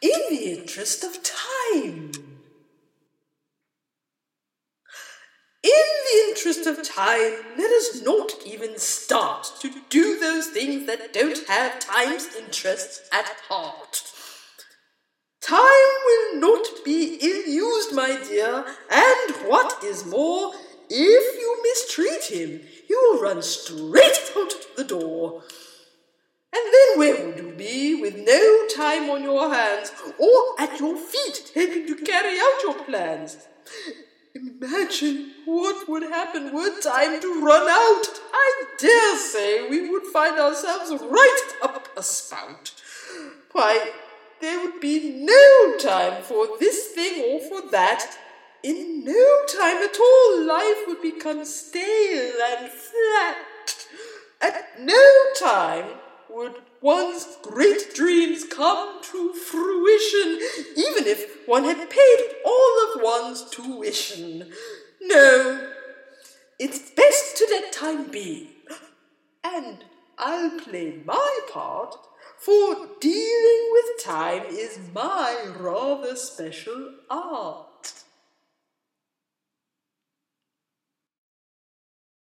in the interest of time. In the interest of time, let us not even start to do those things that don't have time's interests at heart. Time will not be ill used, my dear, and what is more, if you mistreat him, you will run straight out the door. And where would you be with no time on your hands or at your feet helping to carry out your plans? Imagine what would happen were time to run out. I dare say we would find ourselves right up a spout. Why, there would be no time for this thing or for that. In no time at all, life would become stale and flat. At no time would one's great dreams come to fruition, even if one had paid all of one's tuition. No, it's best to let time be. And I'll play my part, for dealing with time is my rather special art.